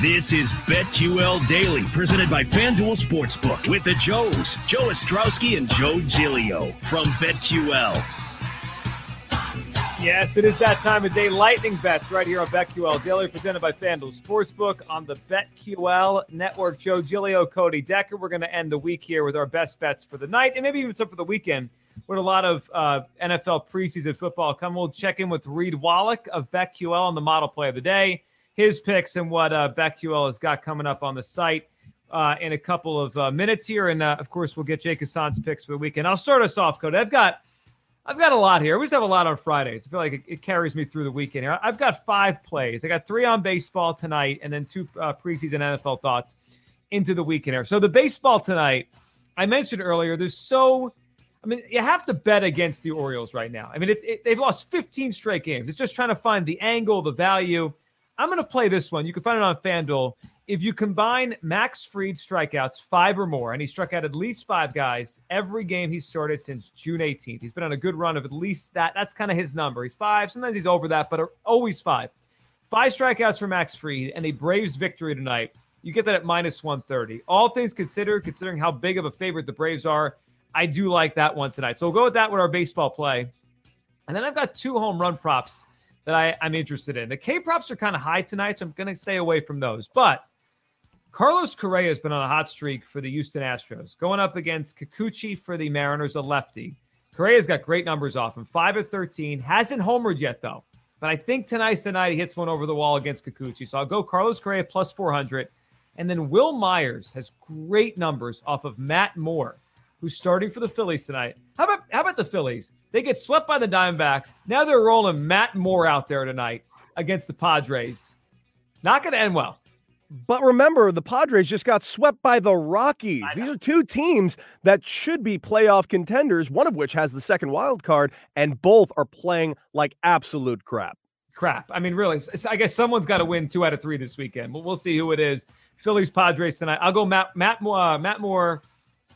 This is BetQL Daily, presented by FanDuel Sportsbook with the Joes, Joe Ostrowski and Joe Giglio from BetQL. Yes, it is that time of day. Lightning bets right here on BetQL Daily, presented by FanDuel Sportsbook on the BetQL Network. Joe Giglio, Cody Decker. We're going to end the week here with our best bets for the night and maybe even some for the weekend. With a lot of uh, NFL preseason football come, we'll check in with Reed Wallach of BetQL on the model play of the day his picks and what uh, BetQL has got coming up on the site uh, in a couple of uh, minutes here, and uh, of course we'll get Jake Hassan's picks for the weekend. I'll start us off, Cody. I've got I've got a lot here. I always have a lot on Fridays. I feel like it, it, carries me through the weekend here. I've got five plays. I got three on baseball tonight, and then two uh, preseason NFL thoughts into the weekend here. So the baseball tonight, I mentioned earlier. There's so I mean, you have to bet against the Orioles right now. I mean, it's it, they've lost 15 straight games. It's just trying to find the angle, the value. I'm going to play this one. You can find it on FanDuel. If you combine Max Fried strikeouts, five or more, and he struck out at least five guys every game he started since June 18th. He's been on a good run of at least that. That's kind of his number. He's five. Sometimes he's over that, but always five. Five strikeouts for Max Fried and a Braves victory tonight. You get that at minus 130. All things considered, considering how big of a favorite the Braves are, I do like that one tonight. So we'll go with that with our baseball play. And then I've got two home run props that I, I'm interested in. The K props are kind of high tonight, so I'm going to stay away from those. But Carlos Correa has been on a hot streak for the Houston Astros, going up against Kikuchi for the Mariners, a lefty. Correa's got great numbers off him, 5 of 13. Hasn't homered yet, though. But I think tonight's tonight he hits one over the wall against Kikuchi. So I'll go Carlos Correa plus 400. And then Wil Myers has great numbers off of Matt Moore who's starting for the Phillies tonight. How about how about the Phillies? They get swept by the Diamondbacks. Now they're rolling Matt Moore out there tonight against the Padres. Not going to end well. But remember, the Padres just got swept by the Rockies. These are two teams that should be playoff contenders, one of which has the second wild card, and both are playing like absolute crap. Crap. I mean, really, I guess someone's got to win two out of three this weekend. But we'll see who it is. Phillies Padres tonight. I'll go Matt Matt uh, Matt Moore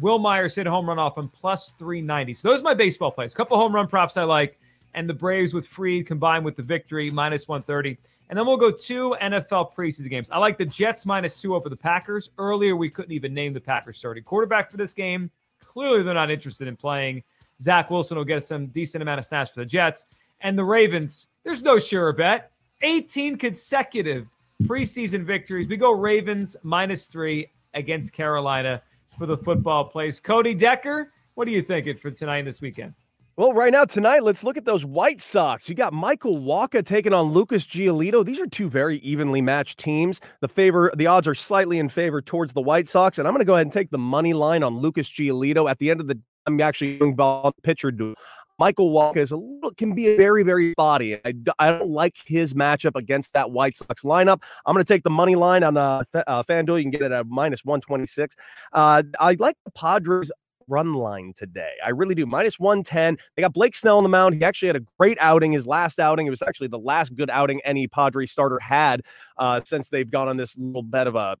Wil Myers hit a home run off him plus 390. So those are my baseball plays. A couple home run props I like. And the Braves with Fried combined with the victory, minus 130. And then we'll go two NFL preseason games. I like the Jets minus two over the Packers. Earlier, we couldn't even name the Packers starting quarterback for this game. Clearly, they're not interested in playing. Zach Wilson will get some decent amount of snaps for the Jets. And the Ravens, there's no sure bet. 18 consecutive preseason victories. We go Ravens minus three against Carolina for the football plays. Cody Decker, what are you thinking for tonight and this weekend? Well, right now tonight, let's look at those White Sox. You got Michael Walker taking on Lucas Giolito. These are two very evenly matched teams. The favor, the odds are slightly in favor towards the White Sox, and I'm going to go ahead and take the money line on Lucas Giolito. At the end of the, I'm actually doing ball pitcher duel. Michael Walker is a little, can be very, very spotty. I, I don't like his matchup against that White Sox lineup. I'm going to take the money line on uh, uh, FanDuel. You can get it at minus 126. Uh, I like the Padres run line today. I really do. Minus 110. They got Blake Snell on the mound. He actually had a great outing. His last outing, it was actually the last good outing any Padre starter had uh, since they've gone on this little bit of a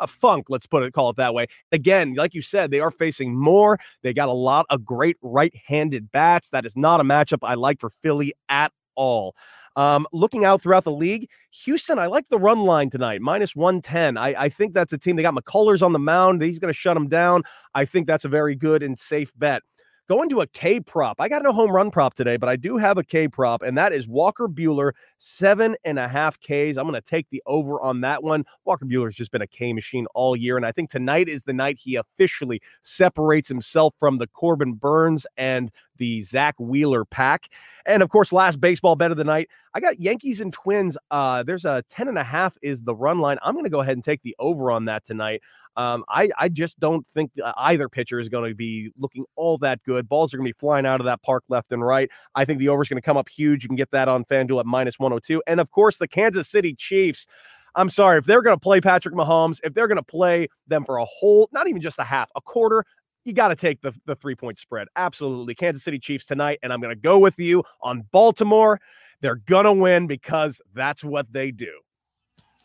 a funk, let's put it, call it that way. Again, like you said, they are facing Moore. They got a lot of great right-handed bats. That is not a matchup I like for Philly at all. Um, looking out throughout the league, Houston, I like the run line tonight, minus 110. I, I think that's a team. They got McCullers on the mound. He's going to shut them down. I think that's a very good and safe bet. Going to a K prop. I got no home run prop today, but I do have a K prop, and that is Walker Buehler, seven and a half Ks. I'm going to take the over on that one. Walker Buehler's just been a K machine all year, and I think tonight is the night he officially separates himself from the Corbin Burnes and the Zack Wheeler pack. And of course, last baseball bet of the night, I got Yankees and Twins. Uh, there's a 10 and a half is the run line. I'm going to go ahead and take the over on that tonight. Um, I, I just don't think either pitcher is going to be looking all that good. Balls are going to be flying out of that park left and right. I think the over is going to come up huge. You can get that on FanDuel at minus 102. And of course, the Kansas City Chiefs. I'm sorry, if they're going to play Patrick Mahomes, if they're going to play them for a whole, not even just a half, a quarter, you got to take the, the three point spread. Absolutely. Kansas City Chiefs tonight. And I'm going to go with you on Baltimore. They're going to win because that's what they do.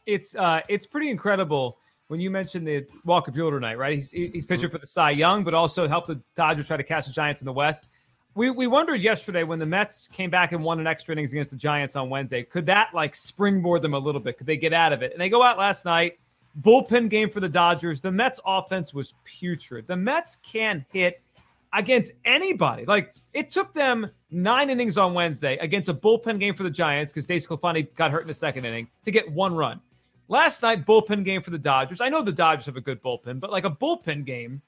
It's uh, it's pretty incredible when you mentioned the Walker Buehler tonight, right? He's he's pitching mm-hmm. for the Cy Young, but also helped the Dodgers try to catch the Giants in the West. We we wondered yesterday when the Mets came back and won an extra innings against the Giants on Wednesday, could that like springboard them a little bit? Could they get out of it? And they go out last night bullpen game for the Dodgers. The Mets offense was putrid. The Mets can't hit against anybody. Like it took them nine innings on Wednesday against a bullpen game for the Giants because DeSclafani got hurt in the second inning to get one run. Last night, bullpen game for the Dodgers. I know the Dodgers have a good bullpen, but like a bullpen game,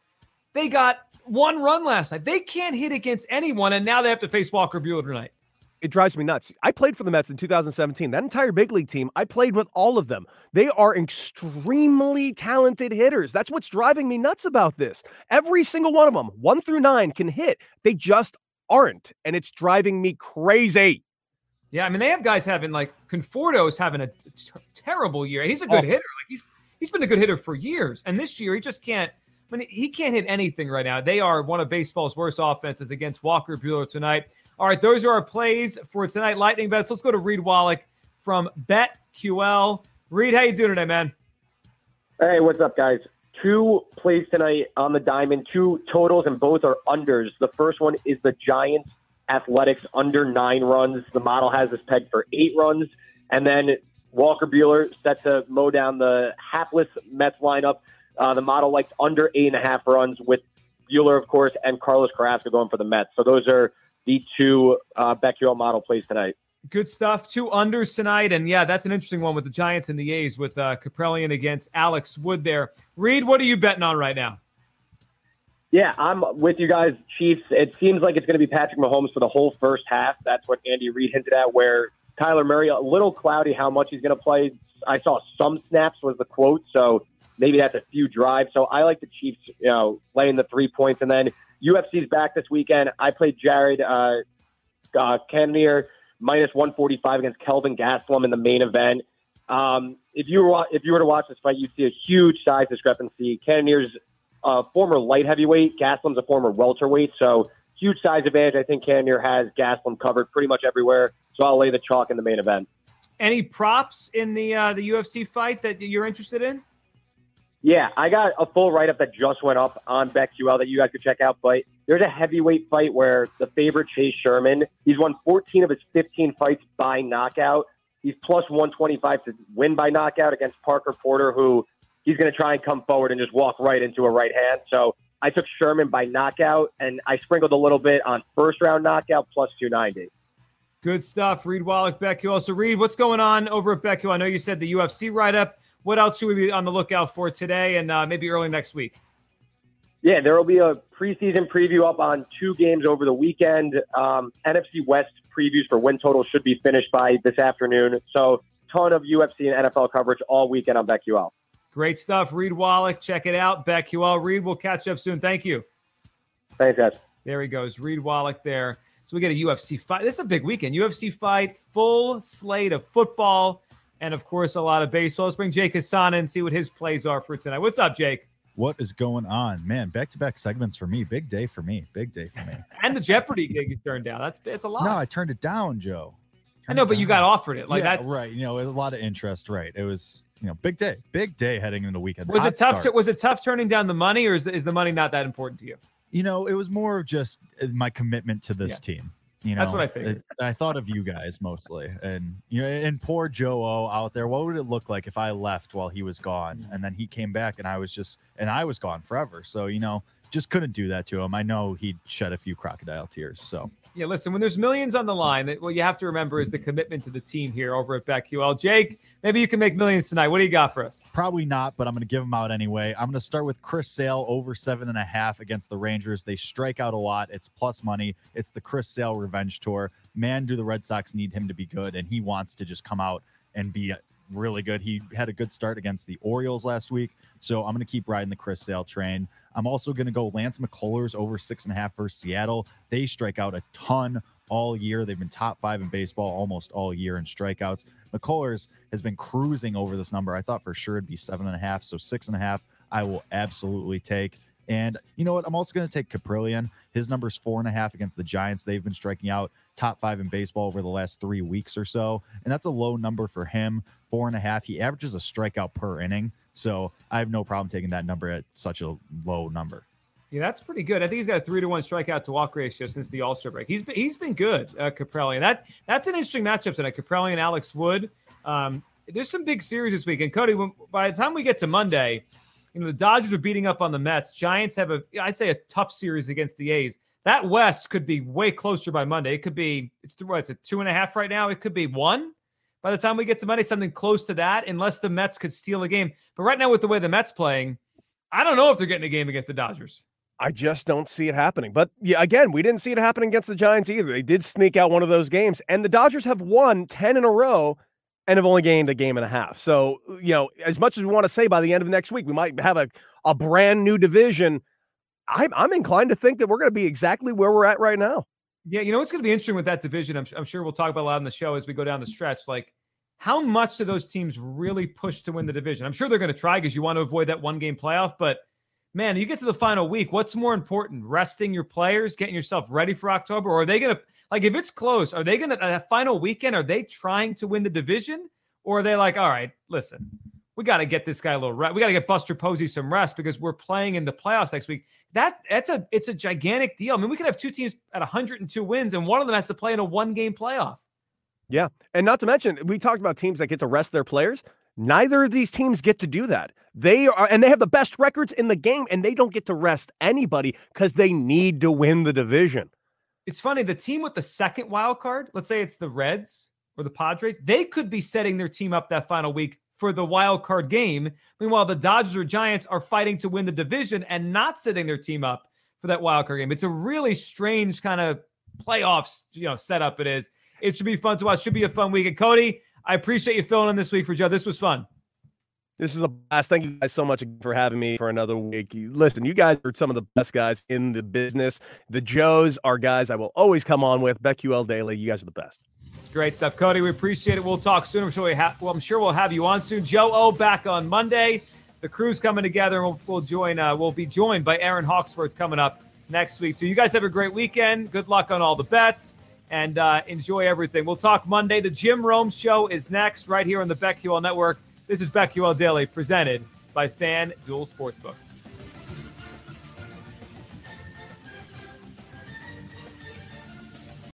they got one run last night. They can't hit against anyone, and now they have to face Walker Buehler tonight it drives me nuts. I played for the Mets in 2017. That entire big league team, I played with all of them. They are extremely talented hitters. That's what's driving me nuts about this. Every single one of them, one through nine, can hit. They just aren't. And it's driving me crazy. Yeah, I mean, they have guys having like Conforto's having a t- terrible year. He's a good oh. hitter. Like he's he's been a good hitter for years. And this year he just can't I mean, he can't hit anything right now. They are one of baseball's worst offenses against Walker Buehler tonight. All right, those are our plays for tonight. Lightning bets. Let's go to Reed Wallach from BetQL. Reed, how you doing today, man? Hey, what's up, guys? Two plays tonight on the diamond, two totals, and both are unders. The first one is the Giants Athletics under nine runs. The model has this pegged for eight runs. And then Walker Buehler set to mow down the hapless Mets lineup. Uh, the model likes under eight and a half runs with Buehler, of course, and Carlos Carrasco going for the Mets. So those are the two uh, BetQL model plays tonight. Good stuff. Two unders tonight. And yeah, that's an interesting one with the Giants and the A's with uh, Kaprielian against Alex Wood there. Reed, what are you betting on right now? Yeah, I'm with you guys, Chiefs. It seems like it's going to be Patrick Mahomes for the whole first half. That's what Andy Reid hinted at, where Kyler Murray, a little cloudy how much he's going to play. I saw some snaps was the quote, so maybe that's a few drives. So I like the Chiefs, you know, laying the three points. And then UFC's back this weekend. I played Jared uh, uh, Cannonier minus 145 against Kelvin Gastelum in the main event. Um, if you were if you were to watch this fight, you'd see a huge size discrepancy. Cannonier's a former light heavyweight, Gastelum's a former welterweight, so huge size advantage. I think Cannonier has Gaslam covered pretty much everywhere. So I'll lay the chalk in the main event. Any props in the uh, the UFC fight that you're interested in? Yeah, I got a full write up that just went up on BetQL that you guys could check out. But there's a heavyweight fight where the favorite Chase Sherman, he's won 14 of his 15 fights by knockout. He's plus 125 to win by knockout against Parker Porter, who he's going to try and come forward and just walk right into a right hand. So I took Sherman by knockout, and I sprinkled a little bit on first round knockout plus 290. Good stuff. Reed Wallach, BetQL. Also, Reed, what's going on over at BetQL? I know you said the UFC write up. What else should we be on the lookout for today and uh, maybe early next week? Yeah, there will be a preseason preview up on two games over the weekend. Um, NFC West previews for win total should be finished by this afternoon. So, ton of UFC and NFL coverage all weekend on BetQL. Great stuff. Reed Wallach, check it out. BetQL. Reed, we'll catch up soon. Thank you. Thanks, guys. There he goes. Reed Wallach there. So we get a UFC fight. This is a big weekend. UFC fight, full slate of football, and of course, a lot of baseball. Let's bring Jake Hassan and see what his plays are for tonight. What's up, Jake? What is going on, man? Back to back segments for me. Big day for me. Big day for me. and the Jeopardy gig you turned down. That's it's a lot. No, I turned it down, Joe. Turned I know, but you got offered it. Like yeah, that's right. You know, a lot of interest. Right. It was you know big day, big day heading into the weekend. Was Hot it tough? To, was it tough turning down the money, or is is the money not that important to you? You know, it was more of just uh, my commitment to this yeah. team. You know, that's what I figured. It, I thought of you guys mostly, and you know, and poor Joe O out there. What would it look like if I left while he was gone, and then he came back, and I was just, and I was gone forever. So you know, just couldn't do that to him. I know he'd shed a few crocodile tears. So yeah, listen, when there's millions on the line, what you have to remember is the commitment to the team here over at BetQL. Jake, maybe you can make millions tonight. What do you got for us? Probably not, but I'm going to give them out anyway. I'm going to start with Chris Sale over seven and a half against the Rangers. They strike out a lot. It's plus money. It's the Chris Sale revenge tour. Man, do the Red Sox need him to be good, and he wants to just come out and be uh, really good. He had a good start against the Orioles last week, so I'm going to keep riding the Chris Sale train. I'm also going to go Lance McCullers over six and a half versus Seattle. They strike out a ton all year. They've been top five in baseball almost all year in strikeouts. McCullers has been cruising over this number. I thought for sure it'd be seven and a half, so six and a half. I will absolutely take. And you know what? I'm also going to take Kaprielian. His number's four and a half against the Giants. They've been striking out top five in baseball over the last three weeks or so. And that's a low number for him. Four and a half. He averages a strikeout per inning. So I have no problem taking that number at such a low number. Yeah, that's pretty good. I think he's got a three to one strikeout to walk ratio since the All Star break. He's been, he's been good, uh. That that's an interesting matchup tonight. Kaprielian, Alex Wood. Um, there's some big series this week. And Cody, when, by the time we get to Monday, you know the Dodgers are beating up on the Mets. Giants have a I say a tough series against the A's. That West could be way closer by Monday. It could be it's what it's a two and a half right now. It could be one by the time we get to Monday, something close to that, unless the Mets could steal a game. But right now, with the way the Mets playing, I don't know if they're getting a game against the Dodgers. I just don't see it happening. But yeah, again, we didn't see it happen against the Giants either. They did sneak out one of those games, and the Dodgers have won 10 in a row and have only gained a game and a half. So, you know, as much as we want to say by the end of next week, we might have a, a brand new division. I'm, I'm inclined to think that we're going to be exactly where we're at right now. Yeah, you know what's going to be interesting with that division? I'm, I'm sure we'll talk about a lot on the show as we go down the stretch. Like, how much do those teams really push to win the division? I'm sure they're going to try because you want to avoid that one game playoff. But man, you get to the final week. What's more important, resting your players, getting yourself ready for October, or are they going to like if it's close? Are they going to that final weekend? Are they trying to win the division, or are they like, all right, listen, we got to get this guy a little rest. We got to get Buster Posey some rest because we're playing in the playoffs next week that that's a it's a gigantic deal. I mean, we could have two teams at 102 wins, and one of them has to play in a one game playoff. Yeah, and not to mention, we talked about teams that get to rest their players. Neither of these teams get to do that. They are, and they have the best records in the game, and they don't get to rest anybody because they need to win the division. It's funny. The team with the second wild card, let's say it's the Reds or the Padres, they could be setting their team up that final week for the wild card game. Meanwhile, the Dodgers or Giants are fighting to win the division and not setting their team up for that wild card game. It's a really strange kind of playoffs, you know, setup it is. It should be fun to watch. Should be a fun week. And Cody, I appreciate you filling in this week for Joe. This was fun. This is the best. Thank you guys so much for having me for another week. Listen, you guys are some of the best guys in the business. The Joes are guys I will always come on with. BetQL Daily, you guys are the best. Great stuff, Cody. We appreciate it. We'll talk soon. I'm sure, we ha- well, I'm sure we'll have you on soon. Joe O back on Monday. The crew's coming together, and we'll, we'll join. Uh, we'll be joined by Aaron Hawksworth coming up next week. So you guys have a great weekend. Good luck on all the bets, and uh, enjoy everything. We'll talk Monday. The Jim Rome Show is next, right here on the BetQL Network. This is BetQL Daily, presented by FanDuel Sportsbook.